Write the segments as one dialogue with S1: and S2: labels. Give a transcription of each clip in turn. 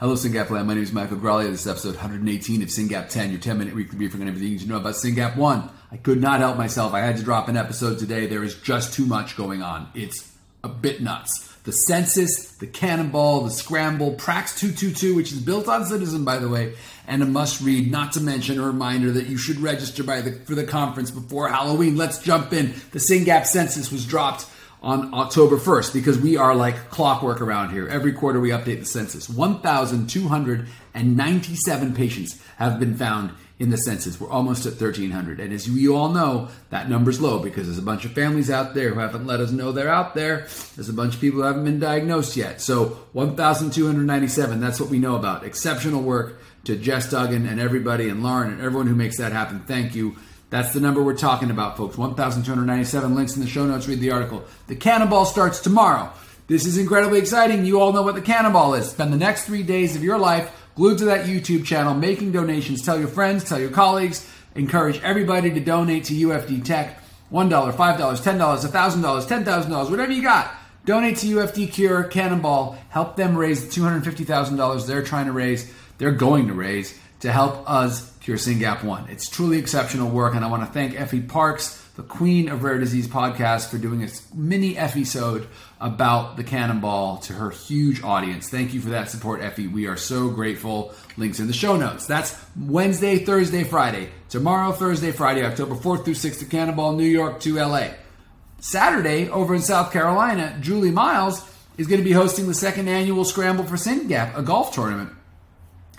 S1: Hello, SYNGAP Land. My name is Michael Graglia. This is episode 118 of SYNGAP 10, your 10 minute weekly briefing on everything you need to know about SYNGAP 1. I could not help myself. I had to drop an episode today. There is just too much going on. It's a bit nuts. The census, the cannonball, the scramble, Prax 222, which is built on Ciitizen, by the way, and a must read, not to mention a reminder that you should register by the, for the conference before Halloween. Let's jump in. The SYNGAP census was dropped on October 1st because we are like clockwork around here. Every quarter we update the census. 1,297 patients have been found in the census. We're almost at 1,300. And as you all know, that number's low because there's a bunch of families out there who haven't let us know they're out there. There's a bunch of people who haven't been diagnosed yet. So 1,297, that's what we know about. Exceptional work to Jess Duggan and everybody and Lauren and everyone who makes that happen. Thank you. That's the number we're talking about, folks. 1,297 links in the show notes. Read the article. The cannonball starts tomorrow. This is incredibly exciting. You all know what the cannonball is. Spend the next three days of your life glued to that YouTube channel, making donations. Tell your friends, tell your colleagues. Encourage everybody to donate to UFD Tech. $1, $5, $10, $1,000, $10,000, whatever you got. Donate to UFD Cure, Cannonball. Help them raise the $250,000 they're trying to raise, they're going to raise, to help us cure SYNGAP 1. It's truly exceptional work, and I want to thank Effie Parks, the queen of rare disease podcast, for doing a mini Effie-sode about the cannonball to her huge audience. Thank you for that support, Effie. We are so grateful. Links in the show notes. That's Wednesday, Thursday, Friday. Tomorrow, Thursday, Friday, October 4th through 6th, the Cannonball, New York to LA. Saturday, over in South Carolina, Julie Miles is going to be hosting the second annual Scramble for SYNGAP, a golf tournament.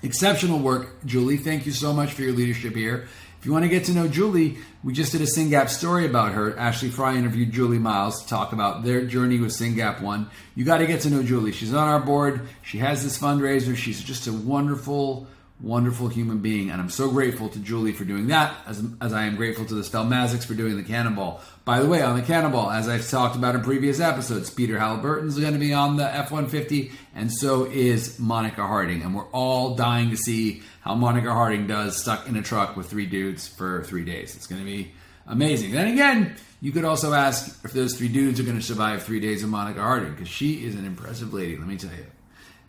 S1: Exceptional work, Julie. Thank you so much for your leadership here. If you want to get to know Julie, we just did a SYNGAP story about her. Ashley Fry interviewed Julie Miles to talk about their journey with SYNGAP 1. You got to get to know Julie. She's on our board. She has this fundraiser. She's just a wonderful, wonderful human being. And I'm so grateful to Julie for doing that, as, as I am grateful to the Spellmazics for doing the cannonball. By the way, on the cannonball, as I've talked about in previous episodes, Peter Halliburton's going to be on the F 150, and so is Monica Harding. And we're all dying to see how Monica Harding does stuck in a truck with three dudes for three days. It's going to be amazing. Then again, you could also ask if those three dudes are going to survive three days of Monica Harding, because she is an impressive lady, let me tell you.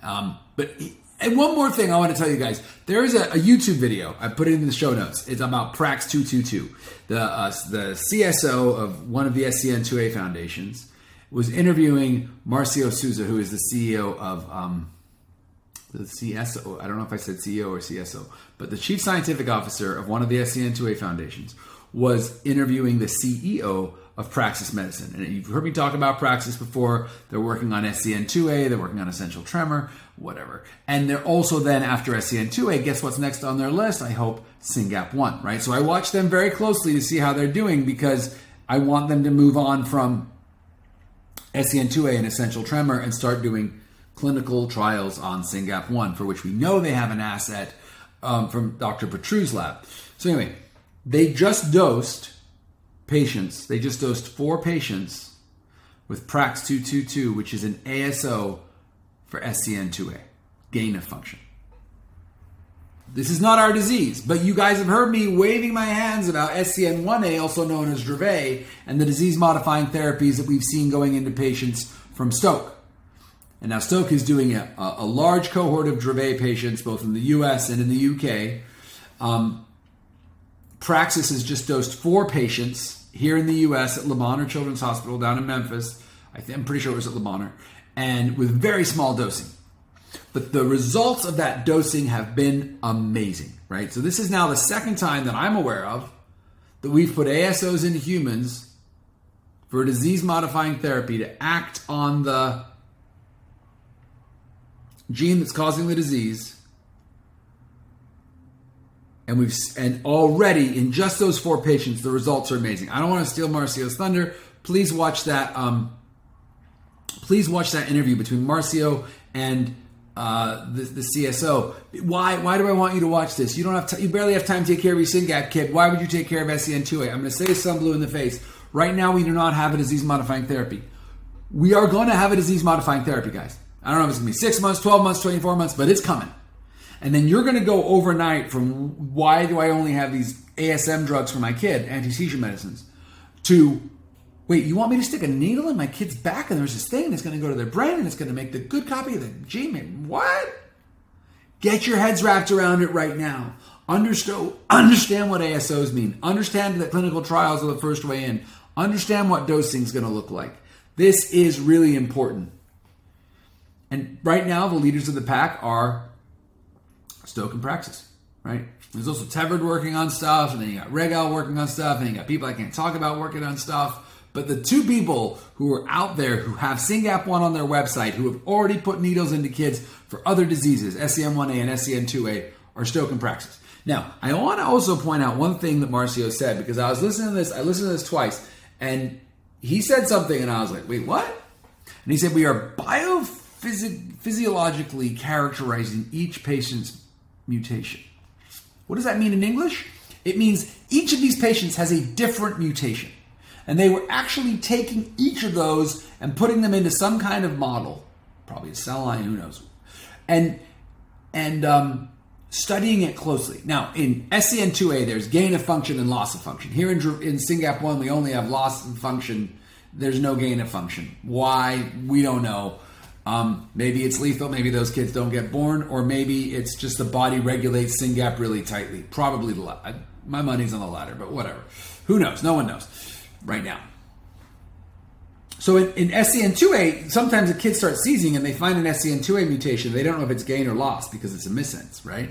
S1: Um, but and one more thing I want to tell you guys. There is a, a, YouTube video. I put it in the show notes. It's about Prax 222. The, uh, the CSO of one of the SCN2A foundations was interviewing Marcio Souza, who is the CEO of um, the CSO. I don't know if I said CEO or CSO, but the chief scientific officer of one of the SCN2A foundations was interviewing the CEO of Praxis Medicine. And you've heard me talk about Praxis before. They're working on SCN2A, they're working on essential tremor, whatever. And they're also then, after SCN2A, guess what's next on their list? I hope SYNGAP1, right? So I watch them very closely to see how they're doing because I want them to move on from SCN2A and essential tremor and start doing clinical trials on SYNGAP1, for which we know they have an asset um, from Dr. Petrou's lab. So anyway, they just dosed patients, they just dosed four patients with Prax 222, which is an ASO for SCN2A, gain of function. This is not our disease, but you guys have heard me waving my hands about SCN1A, also known as Dravet, and the disease modifying therapies that we've seen going into patients from Stoke. And now Stoke is doing a, a large cohort of Dravet patients, both in the US and in the UK. Um, Praxis has just dosed four patients here in the US at Bonheur Children's Hospital down in Memphis. I am pretty sure it was at Bonheur, and with very small dosing. But the results of that dosing have been amazing, right? So this is now the second time that I'm aware of that we've put ASOs into humans for disease modifying therapy to act on the gene that's causing the disease and we've and already in just those four patients the results are amazing i don't want to steal marcio's thunder please watch that um, please watch that interview between marcio and uh, the, the, CSO. Why? Why do I want you to watch this? You don't have. T- you barely have time to take care of your SYNGAP kid. Why would you take care of SCN2A? I'm going to say some blue in the face. Right now, we do not have a disease modifying therapy. We are going to have a disease modifying therapy, guys. I don't know if it's going to be six months, 12 months, 24 months, but it's coming. And then you're going to go overnight from why do I only have these ASM drugs for my kid, anti seizure medicines, to wait, you want me to stick a needle in my kid's back and there's this thing that's going to go to their brain and it's going to make the good copy of the gene? What? Get your heads wrapped around it right now. Understand, understand what ASOs mean. Understand that clinical trials are the first way in. Understand what dosing is going to look like. This is really important. And right now, the leaders of the pack are Stoke and Praxis, right? There's also Tevard working on stuff, and then you got Regel working on stuff, and you got people I can't talk about working on stuff. But the two people who are out there who have SYNGAP1 on their website, who have already put needles into kids for other diseases, SCN1A and SCN2A, are Stoke and Praxis. Now, I want to also point out one thing that Marcio said because I was listening to this, I listened to this twice, and he said something, and I was like, wait, what? And he said, we are biophysiologically characterizing each patient's mutation. What does that mean in English? It means each of these patients has a different mutation. And they were actually taking each of those and putting them into some kind of model, probably a cell line, who knows, and and um, studying it closely. Now, in SCN2A, there's gain of function and loss of function. Here in, in SYNGAP1, we only have loss of function. There's no gain of function. Why? We don't know. Um, maybe it's lethal. Maybe those kids don't get born, or maybe it's just the body regulates SYNGAP really tightly. Probably the latter. My money's on the latter, but whatever. Who knows? No one knows right now. So in, in SCN2A, sometimes a kid starts seizing and they find an SCN2A mutation. They don't know if it's gain or loss because it's a missense, right?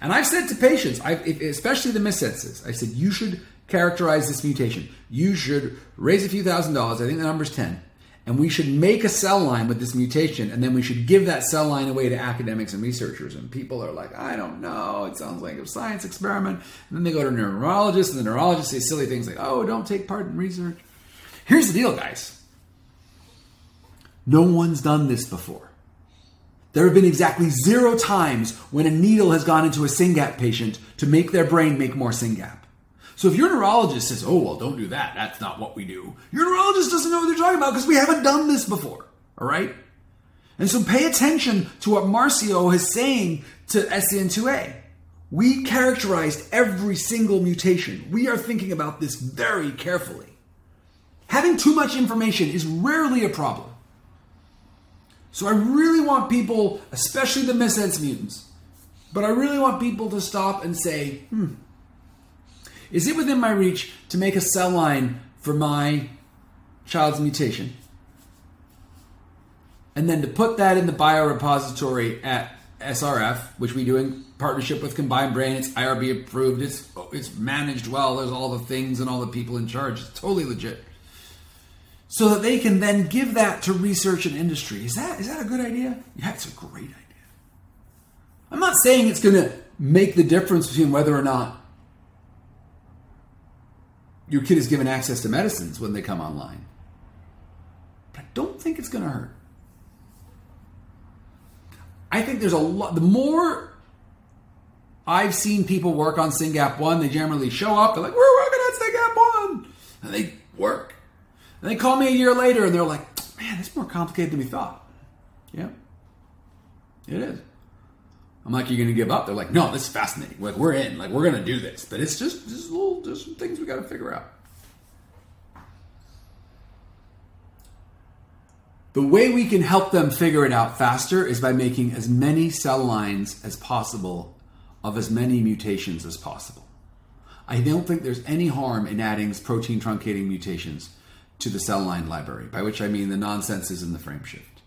S1: And I've said to patients, especially the missenses, I said, you should characterize this mutation. You should raise a few thousand dollars. I think the number's 10 and we should make a cell line with this mutation and then we should give that cell line away to academics and researchers. And people are like i don't know. It sounds like a science experiment. And then they go to a neurologist and the neurologist say silly things like oh don't take part in research. Here's the deal guys. No one's done this before. There have been exactly zero times when a needle has gone into a SYNGAP patient to make their brain make more SYNGAP so if your neurologist says, oh, well, don't do that, that's not what we do, your neurologist doesn't know what they're talking about because we haven't done this before. All right? And so pay attention to what Marcio is saying to SCN2A. We characterized every single mutation. We are thinking about this very carefully. Having too much information is rarely a problem. So I really want people, especially the missense mutants, but I really want people to stop and say, hmm, is it within my reach to make a cell line for my child's mutation? And then to put that in the biorepository at SRF, which we do in partnership with Combined Brain. It's IRB approved. It's it's managed well. There's all the things and all the people in charge. It's totally legit. So that they can then give that to research and industry. Is that is that a good idea? Yeah, it's a great idea. I'm not saying it's going to make the difference between whether or not your kid is given access to medicines when they come online. But I don't think it's going to hurt. I think there's a lot. The more I've seen people work on SYNGAP 1, they generally show up, they're like, we're working on SYNGAP 1. And they work. And they call me a year later and they're like, man, it's more complicated than we thought. Yeah, it is. I'm like, you're going to give up? They're like, no, this is fascinating. Like, we're in. Like, we're going to do this. But it's just, just little, just some things we got to figure out. The way we can help them figure it out faster is by making as many cell lines as possible of as many mutations as possible. I don't think there's any harm in adding protein truncating mutations to the cell line library, by which I mean the nonsenses in the frame shift.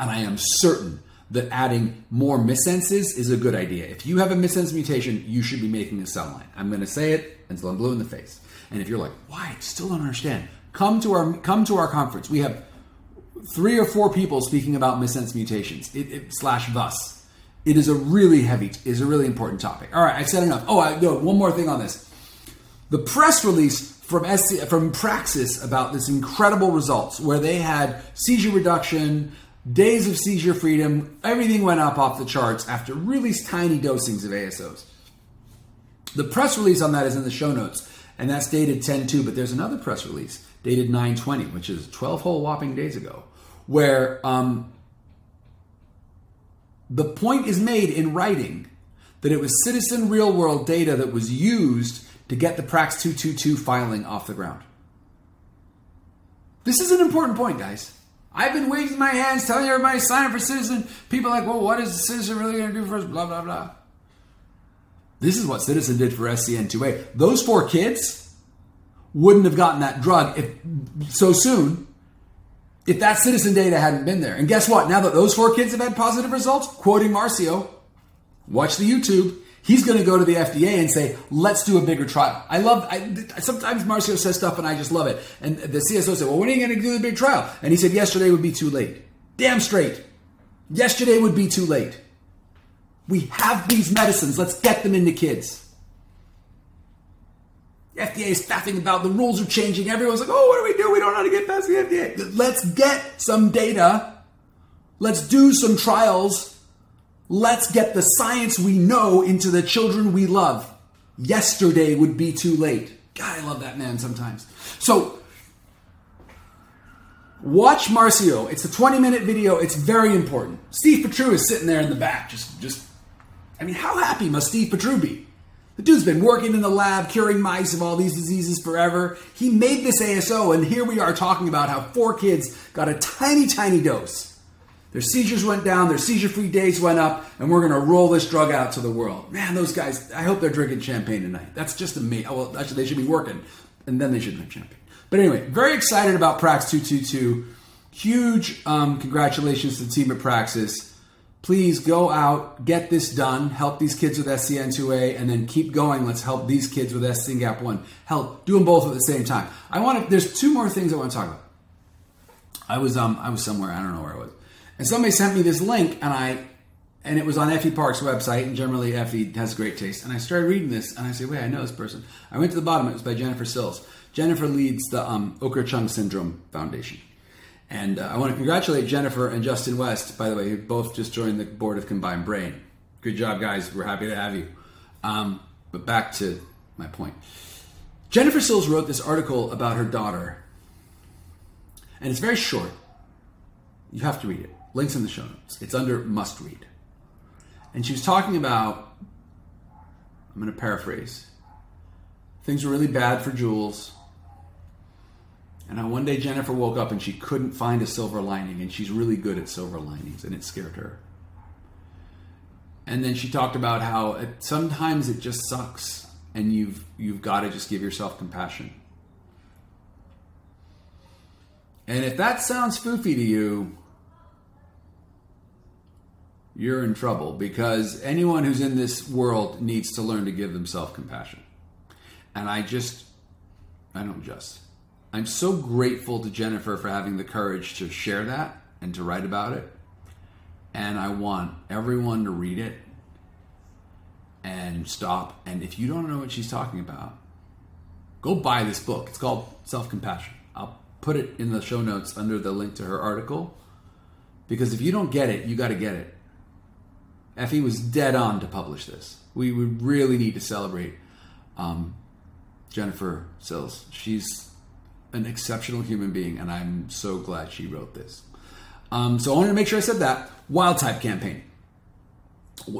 S1: And I am certain that adding more missenses is a good idea. If you have a missense mutation, you should be making a cell line. I'm going to say it until I'm blue in the face. And if you're like, why? I still don't understand. Come to our come to our conference. We have three or four people speaking about missense mutations. It, it, slash thus. It is a really heavy, is a really important topic. All right, I've said enough. Oh, I no, one more thing on this. The press release from SC, from Praxis about this incredible results where they had seizure reduction, days of seizure freedom, everything went up off the charts after really tiny dosings of ASOs. The press release on that is in the show notes, and that's dated 10 2, but there's another press release dated 9 20, which is 12 whole whopping days ago, where um, the point is made in writing that it was ciitizen real world data that was used to get the Prax 222 filing off the ground. This is an important point, guys. I've been waving my hands, telling everybody sign up for Ciitizen. People like, well, what is Ciitizen really going to do for us? Blah, blah, blah. This is what Ciitizen did for SCN2A. Those four kids wouldn't have gotten that drug if so soon if that ciitizen data hadn't been there. And guess what? Now that those four kids have had positive results, quoting Marcio, watch the YouTube. He's going to go to the FDA and say, "Let's do a bigger trial." I love. I, sometimes Marcio says stuff, and I just love it. And the CSO said, "Well, when are you going to do the big trial?" And he said, "Yesterday would be too late." Damn straight. Yesterday would be too late. We have these medicines. Let's get them into kids. The FDA is faffing about. The rules are changing. Everyone's like, "Oh, what do we do? We don't know how to get past the FDA." Let's get some data. Let's do some trials Let's get the science we know into the children we love. Yesterday would be too late. God, I love that man sometimes. So, watch Marcio. It's a 20 minute video. It's very important. Steve Petrou is sitting there in the back. Just, just, I mean, how happy must Steve Petrou be? The dude's been working in the lab, curing mice of all these diseases forever. He made this ASO, and here we are talking about how four kids got a tiny, tiny dose their seizures went down, their seizure free days went up, and we're going to roll this drug out to the world. Man, those guys, I hope they're drinking champagne tonight. That's just amazing. Oh, well, actually, they should be working, and then they should drink champagne. But anyway, very excited about Prax 222. Huge um, congratulations to the team at Praxis. Please go out, get this done, help these kids with SCN2A, and then keep going. Let's help these kids with SCNGAP1. Help, do them both at the same time. I want to, there's two more things I want to talk about. I was, um, I was somewhere, I don't know where I was and somebody sent me this link, and I and it was on Effie Park's website, and generally Effie has great taste. And I started reading this, and I said, wait, I know this person. I went to the bottom, it was by Jennifer Sills. Jennifer leads the um, Okur Chung Syndrome Foundation. And uh, I want to congratulate Jennifer and Justin West, by the way, who both just joined the board of Combined Brain. Good job, guys. We're happy to have you. Um, but back to my point. Jennifer Sills wrote this article about her daughter, and it's very short. You have to read it. Links in the show notes. It's under must read. And she was talking about, I'm going to paraphrase, things were really bad for Jules. And on one day, Jennifer woke up and she couldn't find a silver lining, and she's really good at silver linings, and it scared her. And then she talked about how it, sometimes it just sucks, and you've you've got to just give yourself compassion. And if that sounds foofy to you, you're in trouble because anyone who's in this world needs to learn to give themselves compassion. And I just, I don't just. I'm so grateful to Jennifer for having the courage to share that and to write about it. And I want everyone to read it and stop. And if you don't know what she's talking about, go buy this book. It's called Self Compassion. I'll put it in the show notes under the link to her article. Because if you don't get it, you got to get it. Effie was dead on to publish this. We, would really need to celebrate um, Jennifer Sills. She's an exceptional human being, and I'm so glad she wrote this. Um, so I wanted to make sure I said that. Wild type campaign.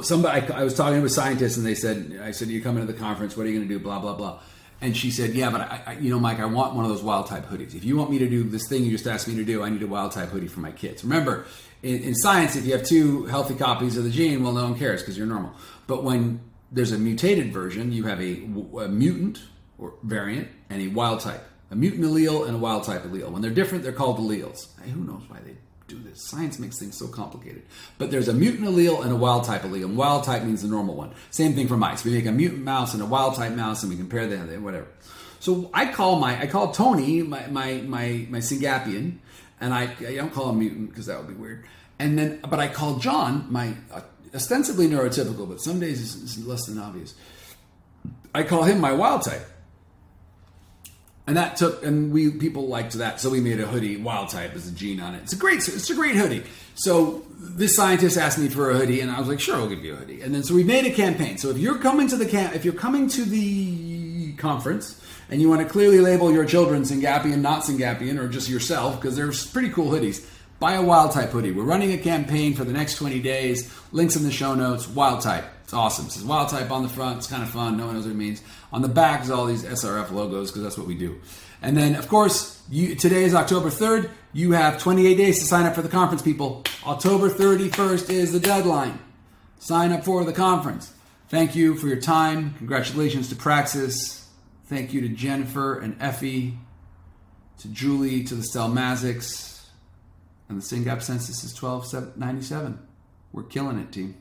S1: Somebody, I, I was talking to a scientist, and they said, "I said you come into the conference. What are you going to do? Blah blah blah." And she said, "Yeah, but I, I, you know, Mike, I want one of those wild type hoodies. If you want me to do this thing you just asked me to do, I need a wild type hoodie for my kids. Remember, in, in science, if you have two healthy copies of the gene, well, no one cares because you're normal. But when there's a mutated version, you have a, a mutant or variant and a wild type, a mutant allele and a wild type allele. When they're different, they're called alleles. Hey, who knows why they do this? Science makes things so complicated. But there's a mutant allele and a wild type allele. And wild type means the normal one. Same thing for mice. We make a mutant mouse and a wild type mouse, and we compare them, whatever. So I call my I call Tony my my my, my Syngapian and I, I don't call him mutant because that would be weird. And then, but I call John my uh, ostensibly neurotypical, but some days it's, it's less than obvious. I call him my wild type, and that took and we people liked that, so we made a hoodie wild type as a gene on it. It's a great, it's a great hoodie. So this scientist asked me for a hoodie, and I was like, sure, I'll give you a hoodie. And then so we made a campaign. So if you're coming to the camp, if you're coming to the conference and you want to clearly label your children Syngapian, not Syngapian, or just yourself, because they're pretty cool hoodies. Buy a Wild Type hoodie. We're running a campaign for the next 20 days. Links in the show notes. Wild Type. It's awesome. It says Wild Type on the front. It's kind of fun. No one knows what it means. On the back is all these SRF logos because that's what we do. And then, of course, you, today is October 3rd. You have 28 days to sign up for the conference, people. October 31st is the deadline. Sign up for the conference. Thank you for your time. Congratulations to Praxis. Thank you to Jennifer and Effie, to Julie, to the Stelmazics. And the SYNGAP census is 1297. We're killing it, team.